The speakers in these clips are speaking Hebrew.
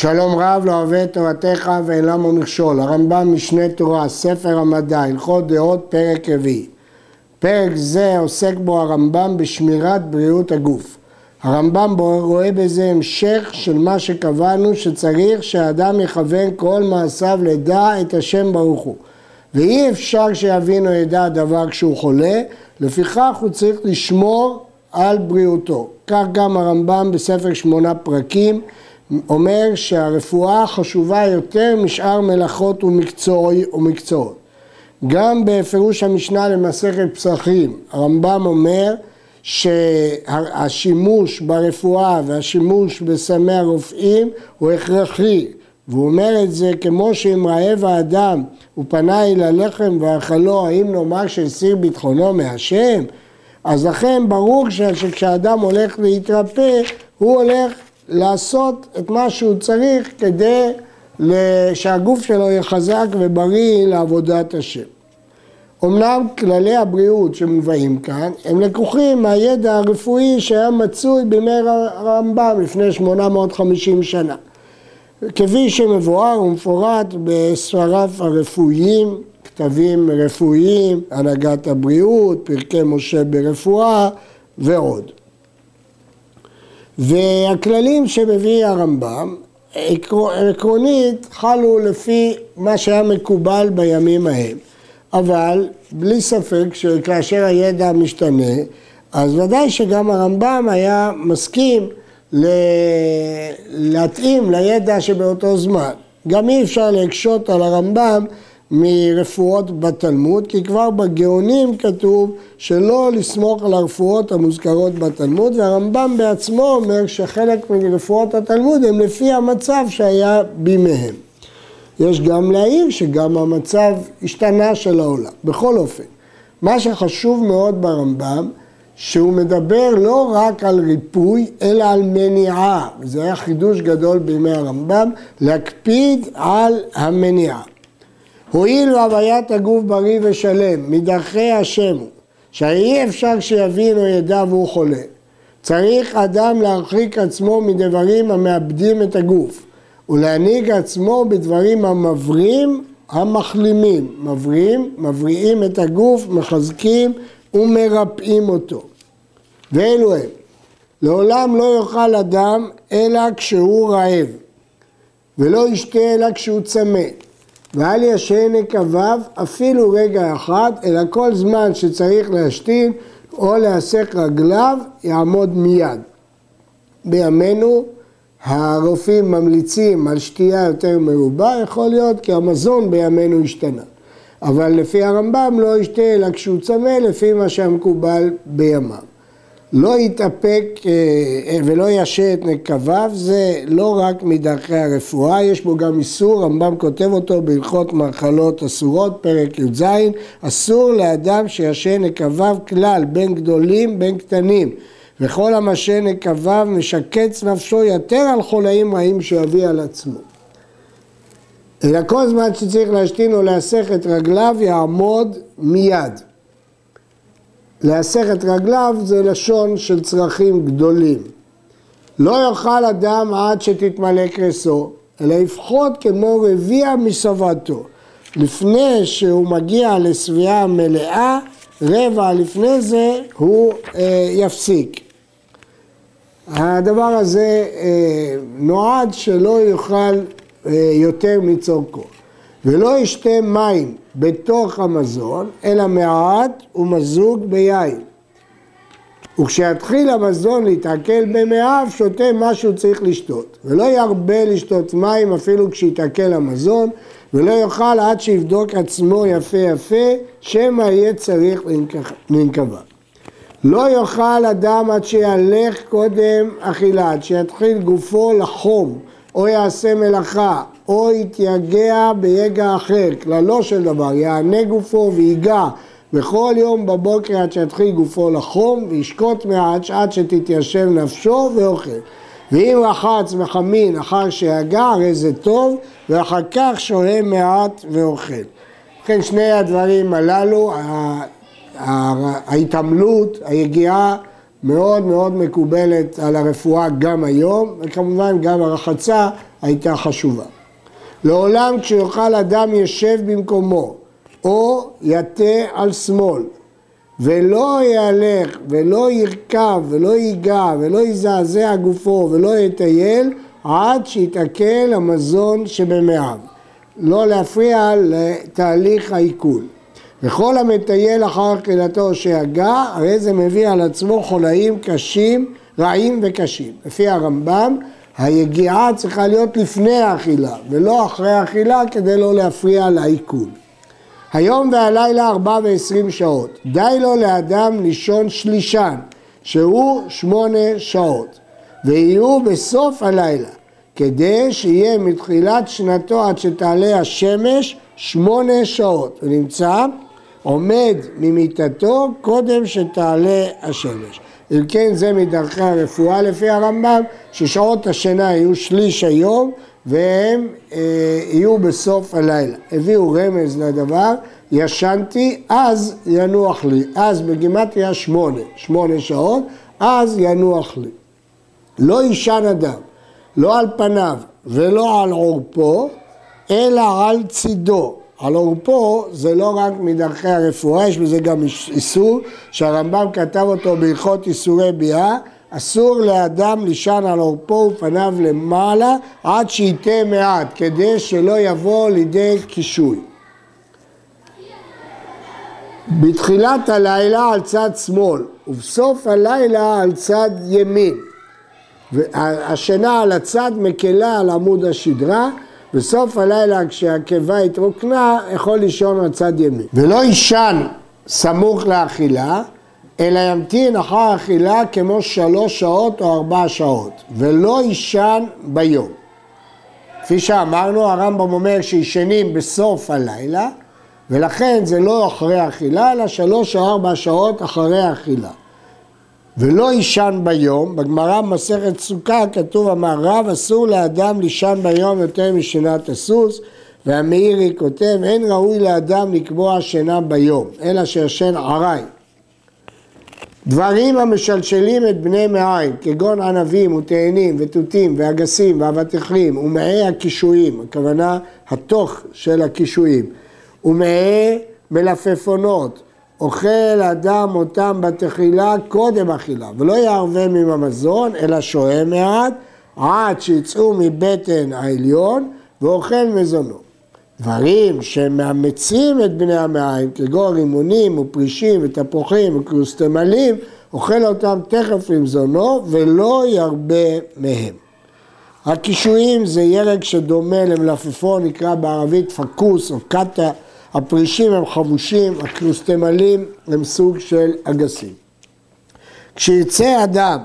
שלום רב לא אוהב את תורתך ואין למה מכשול. הרמב"ם משנה תורה, ספר המדע, הלכות דעות, פרק רביעי. פרק זה עוסק בו הרמב"ם בשמירת בריאות הגוף. הרמב"ם רואה בזה המשך של מה שקבענו שצריך שהאדם יכוון כל מעשיו לדע את השם ברוך הוא. ואי אפשר שיבין או ידע דבר כשהוא חולה, לפיכך הוא צריך לשמור על בריאותו. כך גם הרמב"ם בספר שמונה פרקים אומר שהרפואה חשובה יותר משאר מלאכות ומקצועות. גם בפירוש המשנה למסכת פסחים, הרמב"ם אומר שהשימוש ברפואה והשימוש בסמי הרופאים הוא הכרחי והוא אומר את זה כמו שאם רעב האדם הוא פנה אל הלחם ואכלו, האם נאמר שהסיר ביטחונו מהשם? אז לכן ברור שכשאדם הולך להתרפא, הוא הולך לעשות את מה שהוא צריך כדי שהגוף שלו יהיה חזק ובריא לעבודת השם. אמנם כללי הבריאות שמובאים כאן הם לקוחים מהידע הרפואי שהיה מצוי בימי הרמב"ם לפני 850 שנה. כפי שמבואר ומפורט בספריו הרפואיים, כתבים רפואיים, הנהגת הבריאות, פרקי משה ברפואה ועוד. והכללים שמביא הרמב"ם עקרונית חלו לפי מה שהיה מקובל בימים ההם, אבל בלי ספק שכאשר הידע משתנה, אז ודאי שגם הרמב"ם היה מסכים להתאים לידע שבאותו זמן. גם אי אפשר להקשות על הרמב"ם מרפואות בתלמוד, כי כבר בגאונים כתוב שלא לסמוך על הרפואות המוזכרות בתלמוד, והרמב"ם בעצמו אומר שחלק מרפואות התלמוד הם לפי המצב שהיה בימיהם. יש גם להעיר שגם המצב השתנה של העולם. בכל אופן, מה שחשוב מאוד ברמב"ם, שהוא מדבר לא רק על ריפוי, אלא על מניעה. וזה היה חידוש גדול בימי הרמב"ם, להקפיד על המניעה. הואיל והוויית הגוף בריא ושלם, מדרכי השם הוא, שאי אפשר שיבין או ידע והוא חולה. צריך אדם להרחיק עצמו מדברים המאבדים את הגוף, ולהנהיג עצמו בדברים המבראים המחלימים. מבריאים, מבריאים את הגוף, מחזקים ומרפאים אותו. ואלו הם, לעולם לא יאכל אדם אלא כשהוא רעב, ולא ישתה אלא כשהוא צמא. ואל ישן נקביו אפילו רגע אחד, אלא כל זמן שצריך להשתין או להסק רגליו, יעמוד מיד. בימינו הרופאים ממליצים על שתייה יותר מרובה, יכול להיות כי המזון בימינו השתנה. אבל לפי הרמב"ם לא ישתה אלא כשהוא צמא, לפי מה שהמקובל בימיו. לא יתאפק אה, אה, ולא ישה את נקביו, זה לא רק מדרכי הרפואה, יש בו גם איסור, רמב"ם כותב אותו בהלכות מחלות אסורות, פרק י"ז, אסור לאדם שישה נקביו כלל, בין גדולים בין קטנים, וכל המשה נקביו משקץ נפשו יותר על חולאים רעים שיביא על עצמו. אלא כל זמן שצריך להשתין או להסך את רגליו יעמוד מיד. להסך את רגליו זה לשון של צרכים גדולים. לא יאכל אדם עד שתתמלא קרסו, אלא יפחות כמו רביע משבתו. לפני שהוא מגיע לשביעה מלאה, רבע לפני זה הוא אה, יפסיק. הדבר הזה אה, נועד שלא יאכל אה, יותר מצורכו. ולא ישתה מים בתוך המזון, אלא מעט ומזוג ביין. וכשיתחיל המזון להתעכל במאיו, שותה מה שהוא צריך לשתות. ולא ירבה לשתות מים אפילו כשיתעכל המזון, ולא יאכל עד שיבדוק עצמו יפה יפה, שמא יהיה צריך לנקבה. לא יאכל אדם עד שיהלך קודם אכילה, עד שיתחיל גופו לחום, או יעשה מלאכה, או יתייגע ביגע אחר, כללו של דבר, יענה גופו ויגע בכל יום בבוקר עד שיתחיל גופו לחום, וישקוט מעט עד שתתיישב נפשו ואוכל. ואם רחץ וחמין אחר שיגע, הרי זה טוב, ואחר כך שוהה מעט ואוכל. לכן שני הדברים הללו, ההתעמלות, היגיעה מאוד מאוד מקובלת על הרפואה גם היום, וכמובן גם הרחצה הייתה חשובה. לעולם כשיאכל אדם ישב במקומו, או יטה על שמאל, ולא יהלך, ולא ירכב, ולא ייגע, ולא יזעזע גופו, ולא יטייל, עד שיתעכל המזון שבמעיו. לא להפריע לתהליך העיכול. וכל המטייל אחר אכילתו שיגע, הרי זה מביא על עצמו חולאים קשים, רעים וקשים. לפי הרמב"ם, היגיעה צריכה להיות לפני האכילה, ולא אחרי האכילה, כדי לא להפריע לעיכול. היום והלילה ארבע ועשרים שעות. די לו לאדם לישון שלישן, שהוא שמונה שעות, ויהיו בסוף הלילה, כדי שיהיה מתחילת שנתו עד שתעלה השמש שמונה שעות. הוא נמצא עומד ממיטתו קודם שתעלה השמש. אם כן זה מדרכי הרפואה לפי הרמב"ם, ששעות השינה יהיו שליש היום והם אה, יהיו בסוף הלילה. הביאו רמז לדבר, ישנתי, אז ינוח לי. אז בגימטריה שמונה, שמונה שעות, אז ינוח לי. לא יישן אדם, לא על פניו ולא על עורפו, אלא על צידו. על עורפו זה לא רק מדרכי הרפואה, יש בזה גם איסור שהרמב"ם כתב אותו בהלכות איסורי ביאה, אסור לאדם לישן על עורפו ופניו למעלה עד שייתה מעט, כדי שלא יבוא לידי קישוי. בתחילת הלילה על צד שמאל ובסוף הלילה על צד ימין. השינה על הצד מקלה על עמוד השדרה בסוף הלילה כשהקיבה התרוקנה, יכול לישון על צד ימין. ולא יישן סמוך לאכילה, אלא ימתין אחר האכילה כמו שלוש שעות או ארבע שעות, ולא יישן ביום. כפי שאמרנו, הרמב"ם אומר שישנים בסוף הלילה, ולכן זה לא אחרי האכילה, אלא שלוש או ארבע שעות אחרי האכילה. ולא יישן ביום, בגמרא במסכת סוכה כתוב אמר רב אסור לאדם לישן ביום יותר משינת הסוס. והמאירי כותב אין ראוי לאדם לקבוע שינה ביום אלא שישן ערי דברים המשלשלים את בני מעיים כגון ענבים ותאנים ותותים ואגסים ואבטיחים ומעי הקישואים הכוונה התוך של הקישואים ומעי מלפפונות אוכל אדם אותם בתחילה קודם אכילה, ולא יערבם עם המזון, אלא שוהה מעט, עד שיצאו מבטן העליון, ואוכל מזונו. דברים שמאמצים את בני המעיים, כגון רימונים ופרישים ותפוחים וקלוסטמלים, אוכל אותם תכף עם זונו, ולא ירבה מהם. הקישואים זה ירק שדומה למלפפון, נקרא בערבית פקוס או קטה. הפרישים הם חבושים, הקלוסטמלים הם סוג של אגסים. כשירצה אדם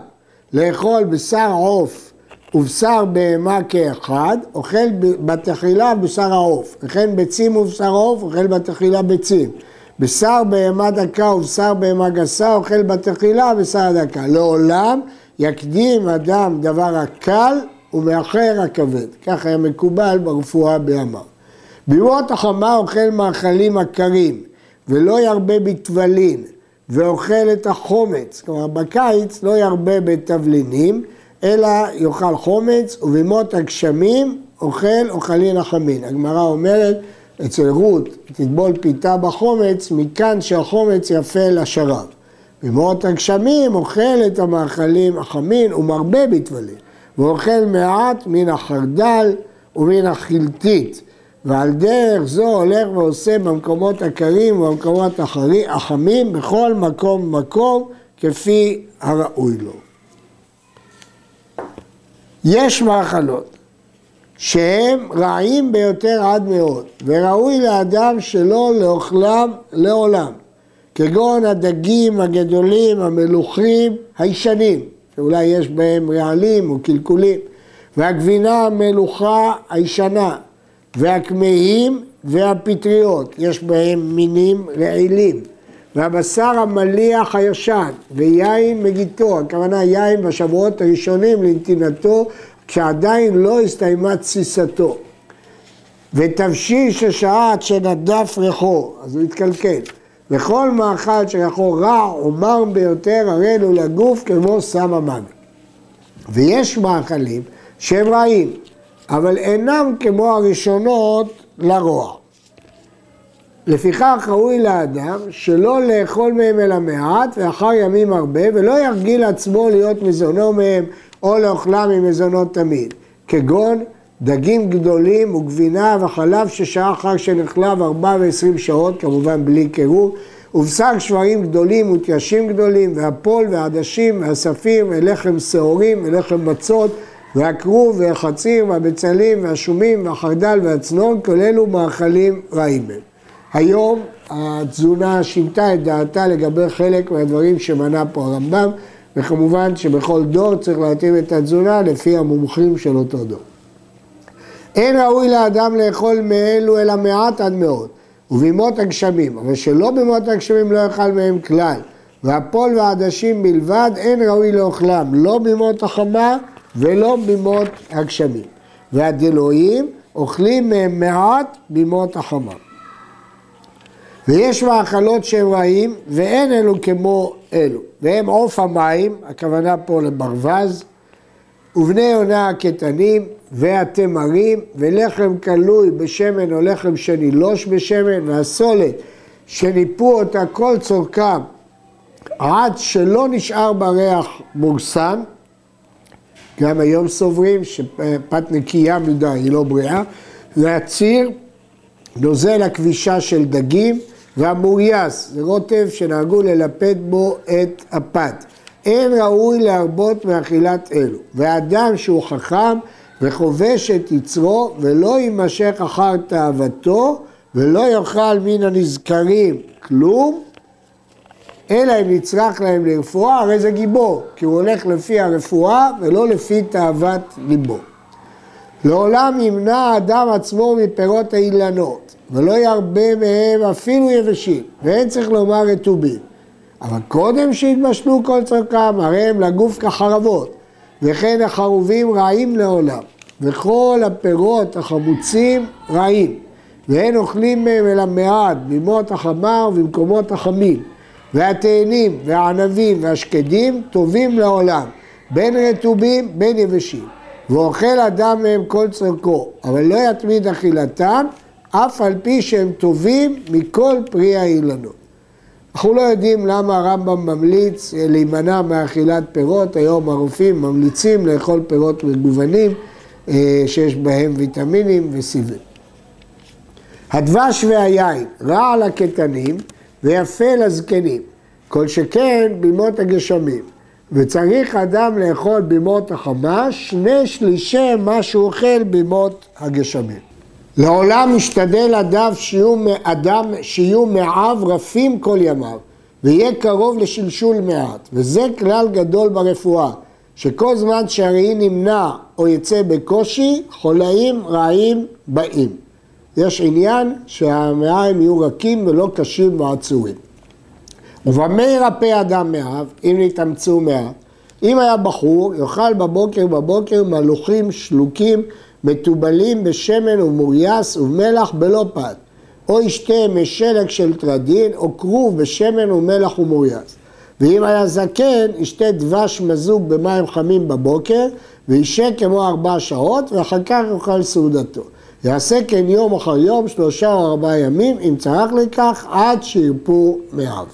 לאכול בשר עוף ובשר בהמה כאחד, אוכל בתחילה בשר העוף. וכן ביצים ובשר עוף, אוכל בתחילה ביצים. בשר בהמה דקה ובשר בהמה גסה, אוכל בתחילה בשר הדקה. לעולם יקדים אדם דבר הקל ומאחר הכבד. כך היה מקובל ברפואה בימיו. בימות החמה אוכל מאכלים עקרים, ולא ירבה בתבלין, ואוכל את החומץ. כלומר, בקיץ לא ירבה בתבלינים, אלא יאכל חומץ, ובימות הגשמים אוכל אוכלין החמין. הגמרא אומרת, אצל רות, תטבול פיתה בחומץ, מכאן שהחומץ יפה לשרב. בימות הגשמים אוכל את המאכלים החמין ומרבה בתבלין, ואוכל מעט מן החרדל ומן החלטית. ועל דרך זו הולך ועושה במקומות הקרים ובמקומות החמים בכל מקום ומקום כפי הראוי לו. יש מאכלות שהם רעים ביותר עד מאוד וראוי לאדם שלא לאוכלם לעולם כגון הדגים הגדולים, המלוכים, הישנים שאולי יש בהם רעלים או קלקולים והגבינה המלוכה הישנה והכמהים והפטריות, יש בהם מינים רעילים. והבשר המליח הישן ויין מגיתו, הכוונה יין בשבועות הראשונים לנתינתו כשעדיין לא הסתיימה תסיסתו. ותבשיש השעה עד שנדף ריחו, אז הוא התקלקל. וכל מאכל שיכול רע או מר ביותר, הרי לו לגוף כמו סם המוות. ויש מאכלים שהם רעים, אבל אינם כמו הראשונות לרוע. לפיכך ראוי לאדם שלא לאכול מהם אלא מעט ואחר ימים הרבה ולא ירגיל עצמו להיות מזונו מהם או לאוכלם ממזונות תמיד כגון דגים גדולים וגבינה וחלב ששעה אחר שנחלב ארבע ועשרים שעות כמובן בלי קירור ובשר שברים גדולים ותיישים גדולים והפול והעדשים והספיר ולחם שעורים ולחם מצות והכרוב והחציר והבצלים והשומים והחרדל והצנון כל אלו מאכלים רעים הם היום התזונה שינתה את דעתה לגבי חלק מהדברים שמנה פה הרמב"ם, וכמובן שבכל דור צריך להתאים את התזונה לפי המומחים של אותו דור. אין ראוי לאדם לאכול מאלו אלא מעט עד מאוד, ובימות הגשמים, אבל שלא בימות הגשמים לא יאכל מהם כלל, והפול והעדשים בלבד אין ראוי לאוכלם, לא בימות החמה ולא בימות הגשמים. והדלויים אוכלים מהם מעט בימות החמה. ויש מאכלות שהם רעים ואין אלו כמו אלו, והם עוף המים, הכוונה פה לברווז, ובני יונה הקטנים והתמרים ולחם כלוי בשמן או לחם שנילוש בשמן והסולת שניפו אותה כל צורכם עד שלא נשאר בה ריח מורסן, גם היום סוברים שפת נקייה מדי היא לא בריאה, להציר נוזל הכבישה של דגים והמורייס, זה רוטב שנהגו ללפד בו את הפת. אין ראוי להרבות מאכילת אלו. ואדם שהוא חכם וחובש את יצרו ולא יימשך אחר תאוותו ולא יאכל מן הנזכרים כלום, אלא אם נצרך להם לרפואה, הרי זה גיבור, כי הוא הולך לפי הרפואה ולא לפי תאוות ליבו. לעולם ימנע האדם עצמו מפירות האילנות, ולא ירבה מהם אפילו יבשים, ואין צריך לומר רטובים. אבל קודם שיתבשלו כל צרכם, הרי הם לגוף כחרבות, וכן החרובים רעים לעולם, וכל הפירות החמוצים רעים, ואין אוכלים מהם אלא מעט בימות החמה ובמקומות החמים, והתאנים והענבים והשקדים טובים לעולם, בין רטובים בין יבשים. ואוכל אדם מהם כל צורכו, אבל לא יתמיד אכילתם, אף על פי שהם טובים מכל פרי האילנות. אנחנו לא יודעים למה הרמב"ם ממליץ להימנע מאכילת פירות, היום הרופאים ממליצים לאכול פירות מגוונים אה, שיש בהם ויטמינים וסיבים. הדבש והיין רע לקטנים ויפה לזקנים, כל שכן בימות הגשמים. וצריך אדם לאכול בימות החמה שני שלישי מה שהוא אוכל בימות הגשמים. לעולם משתדל אדם שיהיו, אדם שיהיו מעב רפים כל ימיו ויהיה קרוב לשלשול מעט וזה כלל גדול ברפואה שכל זמן שהרעי נמנע או יצא בקושי חולאים רעים באים. יש עניין שהמעיים יהיו רכים ולא קשים ועצורים. ובמה ירפא אדם מעיו, אם נתאמצו מעט? אם היה בחור, יאכל בבוקר בבוקר מלוחים שלוקים מתובלים בשמן ומורייס ובמלח בלא פת, או ישתה מי שלק של תרדין, או כרוב בשמן ומלח ומורייס. ואם היה זקן, ישתה דבש מזוג במים חמים בבוקר, וישק כמו ארבע שעות, ואחר כך יאכל סעודתו. יעשה כן יום אחר יום, שלושה או ארבעה ימים, אם צריך לכך, עד שירפו מאב.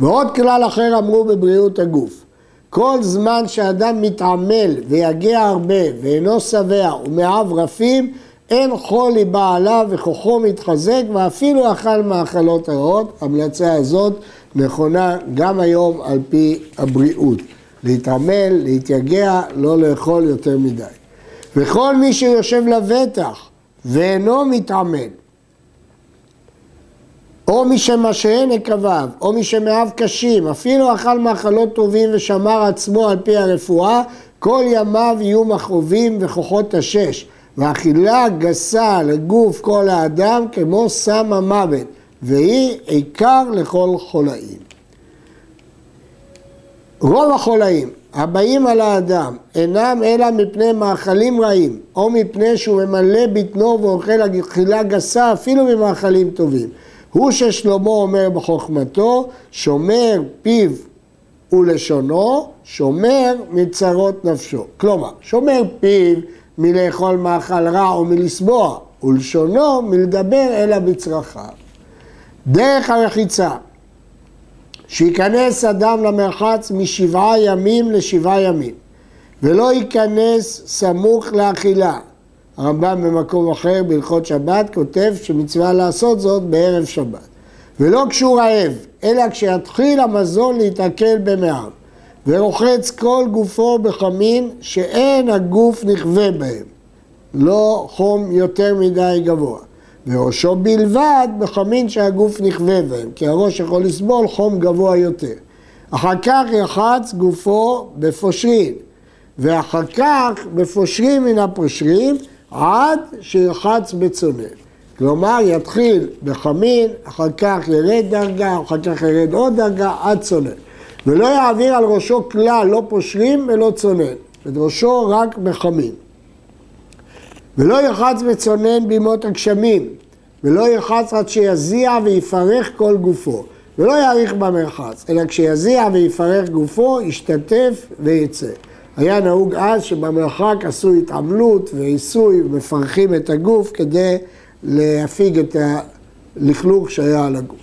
ועוד כלל אחר אמרו בבריאות הגוף. כל זמן שאדם מתעמל ויגיע הרבה ואינו שבע ומאב רפים, אין חול לבעליו וכוחו מתחזק ואפילו אכל מאכלות הרעות. המלצה הזאת נכונה גם היום על פי הבריאות. להתעמל, להתייגע, לא לאכול יותר מדי. וכל מי שיושב לבטח ואינו מתעמל או מי שמשהה נקביו, או מי שמאב קשים, אפילו אכל מאכלות טובים ושמר עצמו על פי הרפואה, כל ימיו יהיו מכרובים וכוחות השש. ואכילה גסה לגוף כל האדם כמו סם המוות, והיא עיקר לכל חולאים. רוב החולאים הבאים על האדם אינם אלא מפני מאכלים רעים, או מפני שהוא ממלא בטנו ואוכל אכילה גסה אפילו ממאכלים טובים. הוא ששלמה אומר בחוכמתו, שומר פיו ולשונו, שומר מצרות נפשו. כלומר, שומר פיו מלאכול מאכל רע או מלסבוע, ולשונו מלדבר אלא בצרכיו. דרך הרחיצה, שייכנס אדם למרחץ משבעה ימים לשבעה ימים, ולא ייכנס סמוך לאכילה. הרמב"ם במקום אחר בהלכות שבת כותב שמצווה לעשות זאת בערב שבת. ולא כשהוא רעב, אלא כשיתחיל המזון להתעכל במעם, ורוחץ כל גופו בחמין שאין הגוף נכווה בהם, לא חום יותר מדי גבוה. וראשו בלבד בחמין שהגוף נכווה בהם, כי הראש יכול לסבול חום גבוה יותר. אחר כך יחץ גופו בפושרין, ואחר כך בפושרים מן הפושרים עד שירחץ בצונן. כלומר, יתחיל בחמין, אחר כך ירד דרגה, אחר כך ירד עוד דרגה, עד צונן. ולא יעביר על ראשו כלל, לא פושרים ולא צונן. את ראשו רק בחמין. ולא ירחץ בצונן בימות הגשמים, ולא ירחץ עד שיזיע ויפרך כל גופו. ולא יאריך במרחץ, אלא כשיזיע ויפרך גופו, ישתתף ויצא. היה נהוג אז שבמרחק עשו התעמלות ועיסוי ומפרכים את הגוף כדי להפיג את הלכלוך שהיה על הגוף.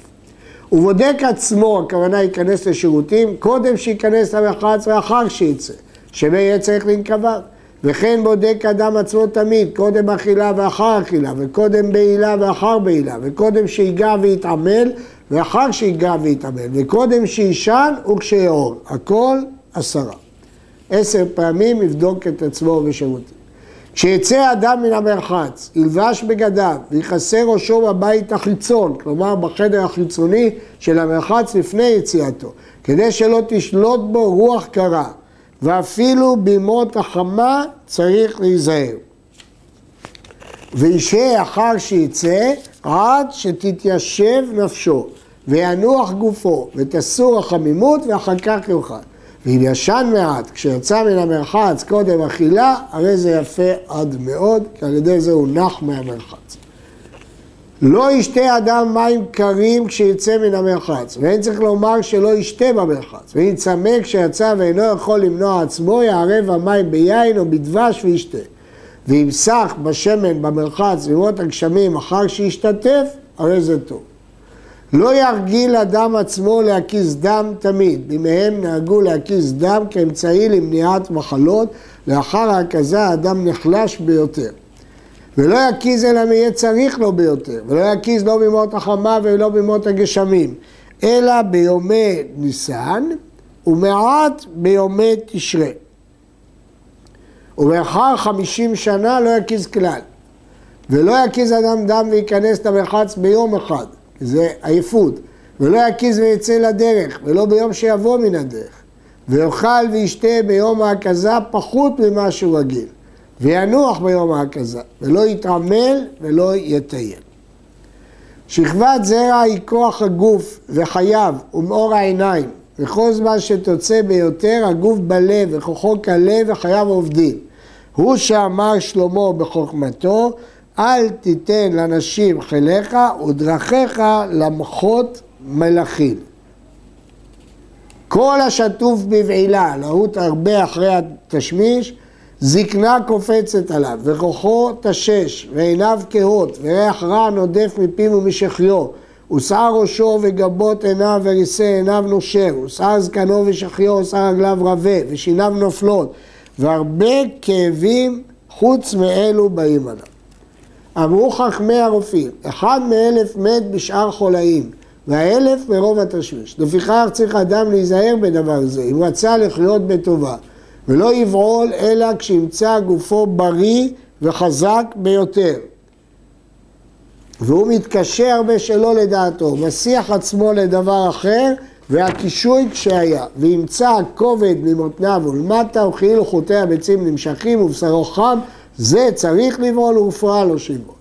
הוא בודק עצמו, הכוונה ייכנס לשירותים, קודם שייכנס למרחץ ואחר שיצא, שמא יהיה צריך לנקביו. וכן בודק אדם עצמו תמיד, קודם אכילה ואחר אכילה, וקודם בעילה ואחר בעילה, וקודם שיגע ויתעמל ואחר שיגע ויתעמל, וקודם שישן וכשיעור, הכל עשרה. עשר פעמים יבדוק את עצמו בשירותים. כשיצא אדם מן המרחץ, ילבש בגדיו ויכסה ראשו בבית החיצון, כלומר בחדר החיצוני של המרחץ לפני יציאתו, כדי שלא תשלוט בו רוח קרה, ואפילו בימות החמה צריך להיזהר. וישהה אחר שיצא עד שתתיישב נפשו וינוח גופו ותסור החמימות ואחר כך יאכל. ואם ישן מעט, כשיצא מן המרחץ קודם אכילה, הרי זה יפה עד מאוד, כי על ידי זה הוא נח מהמרחץ. לא ישתה אדם מים קרים כשיצא מן המרחץ, ואין צריך לומר שלא ישתה במרחץ. ואם צמא כשיצא ואינו יכול למנוע עצמו, יערב המים ביין או בדבש וישתה. ואם סח בשמן במרחץ במות הגשמים אחר שישתתף, הרי זה טוב. לא ירגיל אדם עצמו להקיז דם תמיד, בימיהם נהגו להקיז דם כאמצעי למניעת מחלות, לאחר ההקזה האדם נחלש ביותר. ולא יקיז אלא מי יהיה צריך לו ביותר, ולא יקיז לא בימות החמה ולא בימות הגשמים, אלא ביומי ניסן ומעט ביומי תשרה. ומאחר חמישים שנה לא יקיז כלל. ולא יקיז אדם דם וייכנס למרחץ ביום אחד, זה עייפות. ולא יקיז ויצא לדרך, ולא ביום שיבוא מן הדרך. ויאכל וישתה ביום ההקזה פחות ממה שהוא רגיל. וינוח ביום ההקזה, ולא יתרמל ולא יטייל. שכבת זרע היא כוח הגוף וחייו ומאור העיניים, וכל זמן שתוצא ביותר הגוף בלב וכוחו כלב וחייו עובדים. הוא שאמר שלמה בחוכמתו, אל תיתן לנשים חיליך ודרכיך למחות מלאכים. כל השטוף בבעילה, להוט הרבה אחרי התשמיש, זקנה קופצת עליו, וכוחו תשש, ועיניו כהות, וריח רע נודף מפיו ומשחיו, ושער ראשו וגבות עיניו וריסי עיניו נושר, ושער זקנו ושחיו, ושער רגליו רבה, ושיניו נופלות, והרבה כאבים חוץ מאלו באים עליו. אמרו חכמי הרופאים, אחד מאלף מת בשאר חולאים, והאלף מרוב התשמיש. לפיכך צריך אדם להיזהר בדבר זה, אם רצה לחיות בטובה. ולא יבעול אלא כשימצא גופו בריא וחזק ביותר. והוא מתקשה הרבה שלא לדעתו, מסיח עצמו לדבר אחר והקישוי כשהיה, וימצא כובד ממותניו ולמטה וכאילו חוטי הביצים נמשכים ובשרו חם, זה צריך לבעול ורפואה לא שיבעול.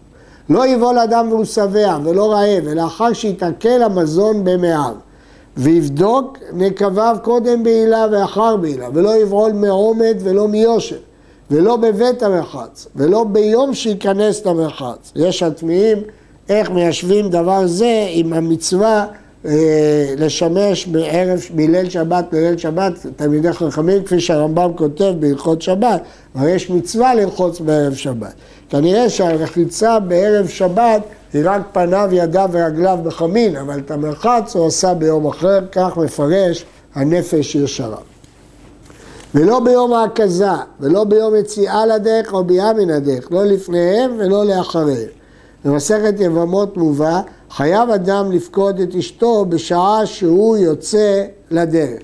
לא יבעול אדם והוא שבע ולא רעב, ולאחר שיתעכל המזון במעיו. ויבדוק נקביו קודם בעילה ואחר בעילה, ולא יבעול מעומד ולא מיושר, ולא בבית המרחץ, ולא ביום שייכנס למרחץ. יש הטמיעים איך מיישבים דבר זה עם המצווה אה, לשמש בערב, מליל שבת לליל שבת, תלמידי חכמים, כפי שהרמב"ם כותב בהלכות שבת, אבל יש מצווה ללחוץ בערב שבת. כנראה שהרחיצה בערב שבת רק פניו, ידיו ורגליו בחמין, אבל את המרחץ הוא עשה ביום אחר, כך מפרש הנפש ישרה. ולא ביום ההקזה, ולא ביום יציאה לדרך או ביאה מן הדרך, לא לפניהם ולא לאחריהם. במסכת יבמות מובא, חייב אדם לפקוד את אשתו בשעה שהוא יוצא לדרך.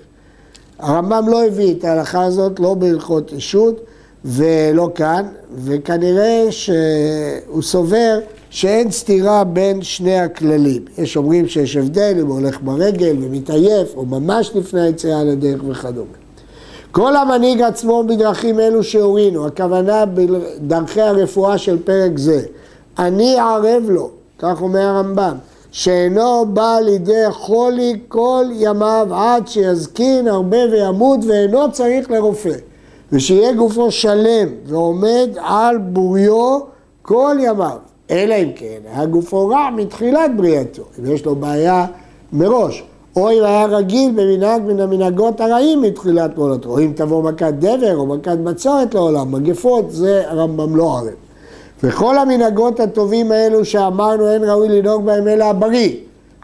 הרמב"ם לא הביא את ההלכה הזאת, לא בהלכות אישות ולא כאן, וכנראה שהוא סובר שאין סתירה בין שני הכללים. יש אומרים שיש הבדל אם הוא הולך ברגל ומתעייף, או ממש לפני היציאה לדרך וכדומה. כל המנהיג עצמו בדרכים אלו שהורינו, הכוונה בדרכי הרפואה של פרק זה, אני ערב לו, כך אומר הרמב"ם, שאינו בא לידי חולי כל ימיו עד שיזקין הרבה וימות ואינו צריך לרופא, ושיהיה גופו שלם ועומד על בוריו כל ימיו, אלא אם כן היה גופו רע מתחילת בריאתו, אם יש לו בעיה מראש. או אם היה רגיל במנהג מן המנהגות הרעים מתחילת פעולתו, או אם תבוא מכת דבר או מכת בצורת לעולם, מגפות, זה הרמב"ם לא ערב. וכל המנהגות הטובים האלו שאמרנו אין ראוי לנהוג בהם אלא הבריא.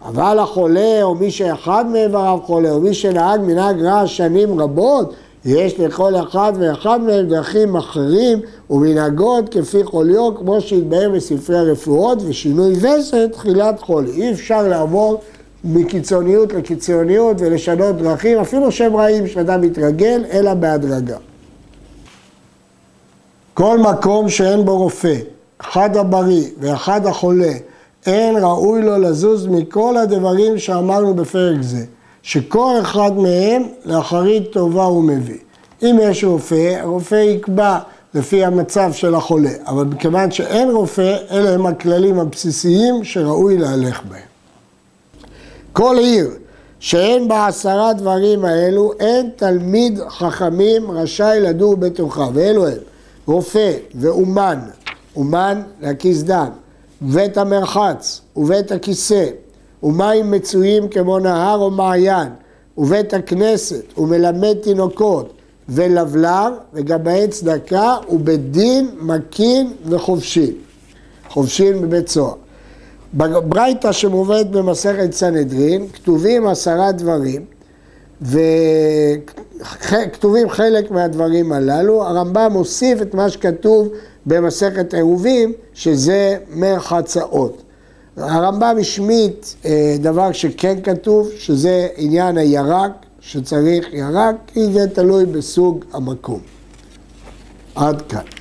אבל החולה, או מי שאחד מאיבריו חולה, או מי שנהג מנהג רע שנים רבות, יש לכל אחד ואחד מהם דרכים אחרים ומנהגות כפי חוליו, כמו שהתבהר בספרי הרפואות, ושינוי וסת, תחילת חולי. אי אפשר לעבור מקיצוניות לקיצוניות ולשנות דרכים, אפילו שהם רעים שאדם מתרגל, אלא בהדרגה. כל מקום שאין בו רופא, אחד הבריא ואחד החולה, אין ראוי לו לזוז מכל הדברים שאמרנו בפרק זה, שכל אחד מהם לאחרית טובה הוא מביא. אם יש רופא, הרופא יקבע לפי המצב של החולה, אבל מכיוון שאין רופא, אלה הם הכללים הבסיסיים שראוי להלך בהם. כל עיר שאין בה עשרה דברים האלו, אין תלמיד חכמים רשאי לדור בתוכה, ואלו הם רופא ואומן, אומן להקיס דם, ובית המרחץ, ובית הכיסא, ומים מצויים כמו נהר או מעיין, ובית הכנסת, ומלמד תינוקות, ולבלר, וגבאי צדקה, ובית דין, מקין וחובשין. חובשין בבית סוהר. בברייתא שמובאת במסכת סנהדרין, כתובים עשרה דברים, וכתובים חלק מהדברים הללו, הרמב"ם מוסיף את מה שכתוב במסכת עירובים, שזה מרחצאות. הרמב"ם השמיט אה, דבר שכן כתוב, שזה עניין הירק, שצריך ירק, כי זה תלוי בסוג המקום. עד כאן.